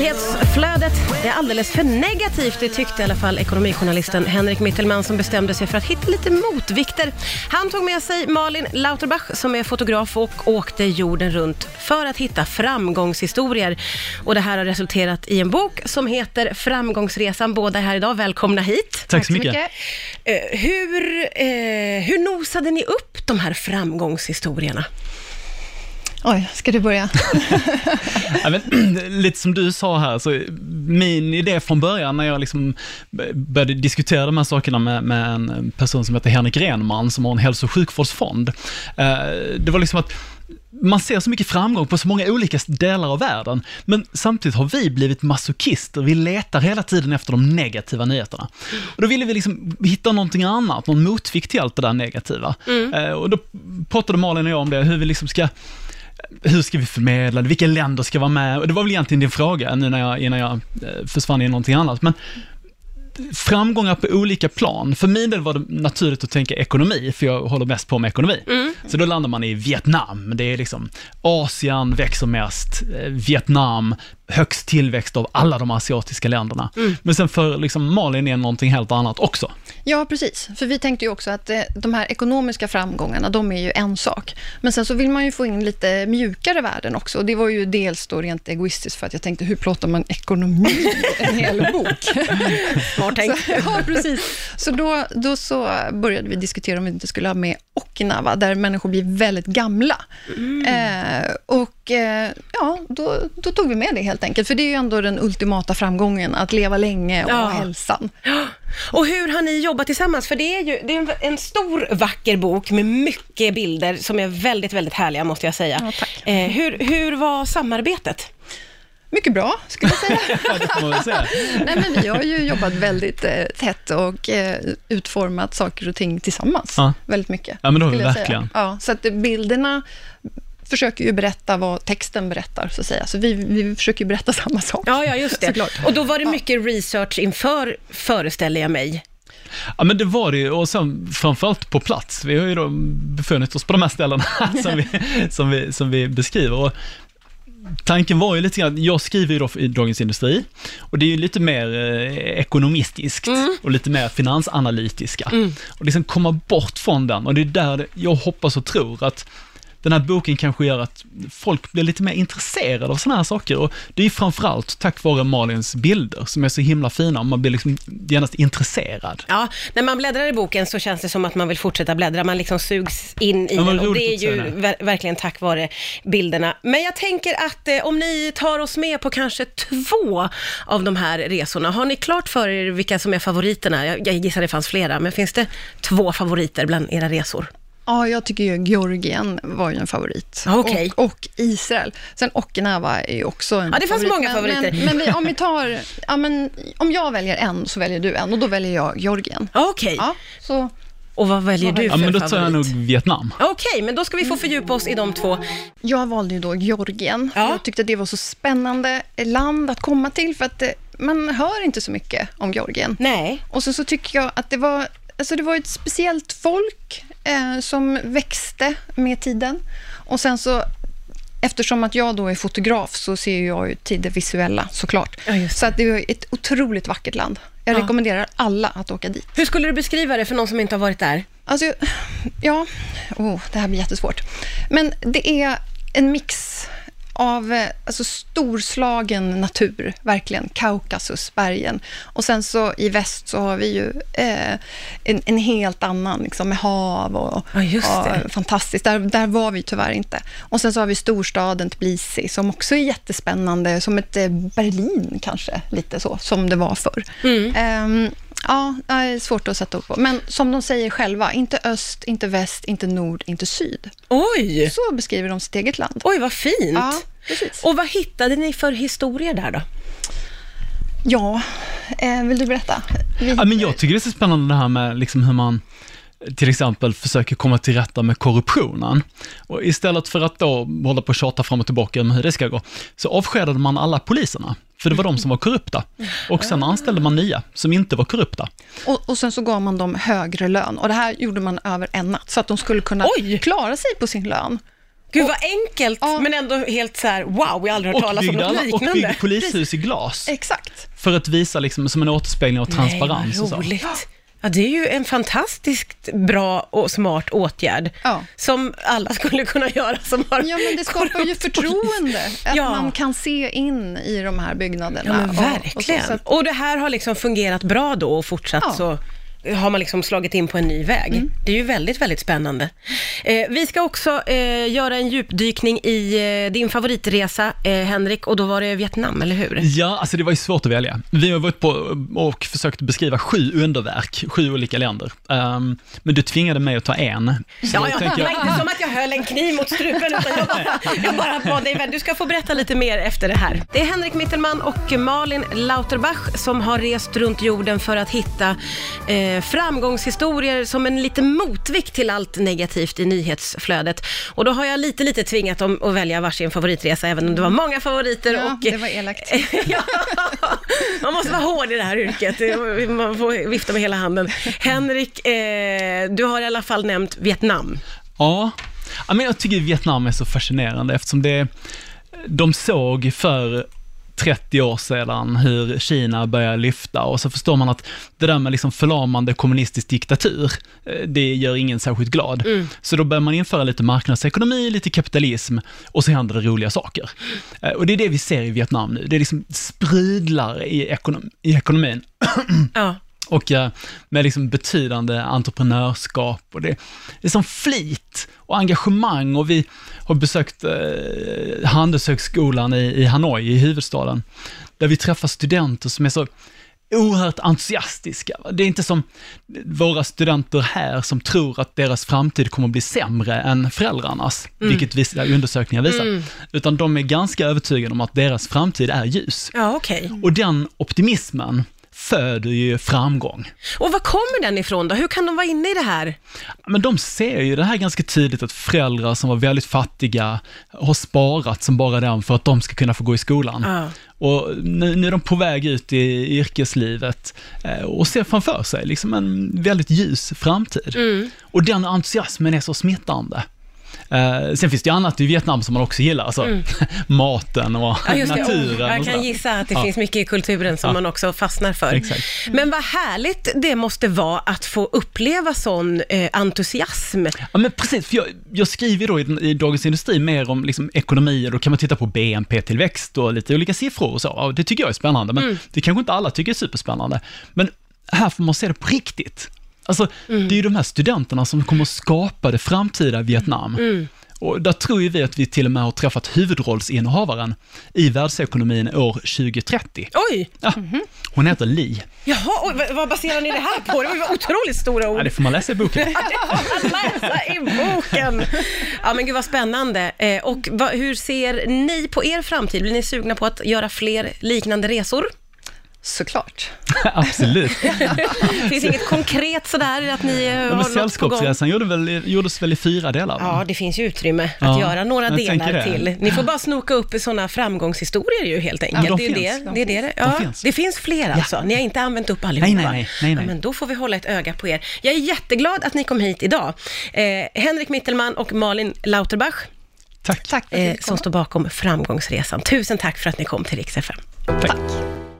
Nyhetsflödet är alldeles för negativt, det tyckte i alla fall ekonomijournalisten Henrik Mittelman som bestämde sig för att hitta lite motvikter. Han tog med sig Malin Lauterbach som är fotograf och åkte jorden runt för att hitta framgångshistorier. Och det här har resulterat i en bok som heter Framgångsresan. Båda är här idag, välkomna hit. Tack så mycket. Eh, hur, eh, hur nosade ni upp de här framgångshistorierna? Oj, ska du börja? ja, men, lite som du sa här, så min idé från början när jag liksom började diskutera de här sakerna med, med en person som heter Henrik Renman, som har en hälso och sjukvårdsfond, eh, det var liksom att man ser så mycket framgång på så många olika delar av världen, men samtidigt har vi blivit masochister. Vi letar hela tiden efter de negativa nyheterna. Och då ville vi liksom hitta någonting annat, någon motvikt till allt det där negativa. Mm. Eh, och då pratade Malin och jag om det, hur vi liksom ska hur ska vi förmedla det? Vilka länder ska vara med? Och det var väl egentligen din fråga nu när jag, innan jag eh, försvann i någonting annat. Men framgångar på olika plan. För min del var det naturligt att tänka ekonomi, för jag håller mest på med ekonomi. Mm. Så då landar man i Vietnam. Det är liksom Asien växer mest, eh, Vietnam, högst tillväxt av alla de asiatiska länderna. Mm. Men sen för liksom Malin är någonting helt annat också. Ja, precis. För vi tänkte ju också att eh, de här ekonomiska framgångarna, de är ju en sak. Men sen så vill man ju få in lite mjukare värden också. Och det var ju dels då rent egoistiskt för att jag tänkte, hur plåtar man ekonomi i en hel bok? Smart tänkt. Ja, precis. Så då, då så började vi diskutera om vi inte skulle ha med Okinawa, där människor blir väldigt gamla. Mm. Eh, och eh, ja, då, då, tog vi med det helt enkelt, för det är ju ändå den ultimata framgången, att leva länge och ja. ha hälsan. Och hur har ni jobbat tillsammans? För det är ju det är en stor vacker bok med mycket bilder som är väldigt, väldigt härliga måste jag säga. Ja, eh, hur, hur var samarbetet? Mycket bra, skulle jag säga. det säga. Nej, men vi har ju jobbat väldigt eh, tätt och eh, utformat saker och ting tillsammans. Ja. Väldigt mycket. Ja, men då har vi verkligen. Ja, så att bilderna försöker ju berätta vad texten berättar, så att säga. Så vi, vi försöker ju berätta samma sak. Ja, ja, just det. Såklart. Och då var det mycket ja. research inför, föreställer jag mig. Ja men det var det ju, och sen framförallt på plats. Vi har ju då befunnit oss på de här ställena som vi, som vi, som vi beskriver. Och tanken var ju lite grann, jag skriver ju då i Dagens Industri, och det är ju lite mer eh, ekonomistiskt mm. och lite mer finansanalytiska. Mm. Och liksom komma bort från den, och det är där jag hoppas och tror att den här boken kanske gör att folk blir lite mer intresserade av sådana här saker. Och det är framförallt tack vare Malins bilder som är så himla fina och man blir liksom genast intresserad. Ja, när man bläddrar i boken så känns det som att man vill fortsätta bläddra, man liksom sugs in i ja, den och det är ju ver verkligen tack vare bilderna. Men jag tänker att eh, om ni tar oss med på kanske två av de här resorna, har ni klart för er vilka som är favoriterna? Jag, jag gissar det fanns flera, men finns det två favoriter bland era resor? Ja, jag tycker ju Georgien var ju en favorit. Okay. Och, och, Israel. Sen Okinawa är ju också en Ja, det fanns många favoriter. Men, men, vi, om vi tar, ja, men, om jag väljer en så väljer du en och då väljer jag Georgien. Okej. Okay. Ja, och vad väljer du för Ja, men då tar jag nog Vietnam. Okej, okay, men då ska vi få fördjupa oss i de två. Jag valde ju då Georgien. Ja. Jag tyckte att det var så spännande land att komma till, för att man hör inte så mycket om Georgien. Nej. Och så, så tycker jag att det var, alltså det var ett speciellt folk eh, som växte med tiden. Och sen så Eftersom att jag då är fotograf så ser jag ju till det visuella såklart. Ja, så att det är ett otroligt vackert land. Jag ja. rekommenderar alla att åka dit. Hur skulle du beskriva det för någon som inte har varit där? Alltså, ja, oh, det här blir jättesvårt. Men det är en mix av eh, alltså, storslagen natur, verkligen. Kaukasusbergen. Och sen så i väst så har vi ju eh, en, en, helt annan, liksom, med hav och, ja, och fantastiskt. Där, där var vi tyvärr inte. Och sen så har vi storstaden Tbilisi, som också är jättespännande, som ett eh, Berlin kanske, lite så, som det var förr. Mm. Um, Ja, det är svårt att sätta upp på. Men som de säger själva, inte öst, inte väst, inte nord, inte syd. Oj! Så beskriver de sitt eget land. Oj, vad fint. Ja, precis. Och vad hittade ni för historier där då? Ja, eh, vill du berätta? Vi... Ja, men jag tycker det är så spännande det här med liksom hur man till exempel försöker komma till rätta med korruptionen. Och istället för att då hålla på och tjata fram och tillbaka om hur det ska gå, så avskedade man alla poliserna. För det var de som var korrupta. Och sen anställde man nya som inte var korrupta. Och, och sen så gav man dem högre lön. Och det här gjorde man över en natt, så att de skulle kunna Oj. klara sig på sin lön. Gud vad enkelt, Ja. men ändå helt så här: wow, jag har aldrig hört Och talas om något alla, och liknande. byggde polishus i glas. Exakt. För att visa liksom som en återspegling av transparens Nej, och vad så. Ja, det är ju en fantastiskt bra och smart åtgärd Ja. som alla skulle kunna göra som har Ja, men det skapar ju förtroende, att Ja. man kan se in i de här byggnaderna. Ja, men Och- och så- verkligen. så Och, att- det här har liksom fungerat bra då och fortsatt Ja. så har man liksom slagit in på en ny väg. Mm. Det är ju väldigt, väldigt spännande. Eh, vi ska också eh, göra en djupdykning i eh, din favoritresa, eh, Henrik, och då var det Vietnam, eller hur? Ja, alltså det var ju svårt att välja. Vi har varit på och försökt beskriva sju underverk, sju olika länder. Ehm, men du tvingade mig att ta en. Så Ja, då ja, tänker det var jag- inte som att jag höll en kniv mot strupen, utan jag bara, jag bara bad dig, du ska få berätta lite mer efter det här. Det är Henrik Mittelman och Malin Lauterbach som har rest runt jorden för att hitta eh, framgångshistorier som en liten motvikt till allt negativt i nyhetsflödet. Och då har jag lite, lite tvingat dem att välja varsin favoritresa, även om det var många favoriter. Ja, och, det var elakt. ja, man måste vara hård i det här yrket. Man får vifta med hela handen. Henrik, eh, du har i alla fall nämnt Vietnam. Ja, men jag tycker Vietnam är så fascinerande eftersom det, de såg för 30 år sedan hur Kina började lyfta och så förstår man att det där med liksom förlamande kommunistisk diktatur, eh, det gör ingen särskilt glad. Så då börjar man införa lite marknadsekonomi, lite kapitalism och så händer det roliga saker. Eh, Och det är det vi ser i Vietnam nu, det är liksom sprudlar i, ekonom i ekonomin. Ja. Och eh, med liksom betydande entreprenörskap och det, det är som flit och engagemang och vi har besökt eh, Handelshögskolan i, i Hanoi, i huvudstaden, där vi träffar studenter som är så oerhört entusiastiska. Det är inte som våra studenter här som tror att deras framtid kommer att bli sämre än föräldrarnas, vilket vissa undersökningar visar, utan de är ganska övertygade om att deras framtid är ljus. Ja, okej. Och den optimismen föder ju framgång. Och var kommer den ifrån då? Hur kan de vara inne i det här? Men de ser ju det här ganska tydligt att föräldrar som var väldigt fattiga har sparat som bara den för att de ska kunna få gå i skolan. Ja. Och nu, nu är de på väg ut i yrkeslivet eh, och ser framför sig liksom en väldigt ljus framtid. Mm. Och den entusiasmen är så smittande. Eh, sen finns det ju annat i Vietnam som man också gillar, alltså maten och Mm. Ja, det. naturen. Oh, jag kan gissa att det Ja. finns mycket i kulturen som Ja. man också fastnar för. Exakt. Men vad härligt det måste vara att få uppleva sån eh, entusiasm. Ja men precis, för jag, jag skriver då i, i Dagens Industri mer om liksom, ekonomi och då kan man titta på BNP-tillväxt och lite olika siffror och så. Ja, det tycker jag är spännande, men det kanske inte alla tycker är superspännande. Men här får man se det på riktigt. Alltså, det är ju de här studenterna som kommer att skapa det framtida Vietnam. Och där tror ju vi att vi till och med har träffat huvudrollsinnehavaren i världsekonomin år 2030. Oj, Ja, hon heter Li. jaha, oj, vad- baserar ni det här på? Det var otroligt stora ord. Ja, det får man läsa i boken. att läsa i boken. Ja men gud vad spännande. Eh, och hur ser ni på er framtid? Blir ni sugna på att göra fler liknande resor? Såklart. Absolut. Finns inget konkret sådär att ni Ja, har men? Sällskapsresan gjorde väl, gjordes väl i fyra delar? va? Ja, det finns ju utrymme att Ja, göra några delar det. till. Ni får bara snoka upp sådana framgångshistorier ju helt enkelt. de det, finns. det, det det. De Ja, finns. det finns fler alltså. Ni har inte använt upp allihopa. Nej, nej, nej, nej, nej. Ja, men då får vi hålla ett öga på er. Jag är jätteglad att ni kom hit idag. Eh, Henrik Mittelman och Malin Lauterbach, Tack. Tack eh, som står bakom Framgångsresan. Tusen tack för att ni kom till Rix FM. Tack. Tack.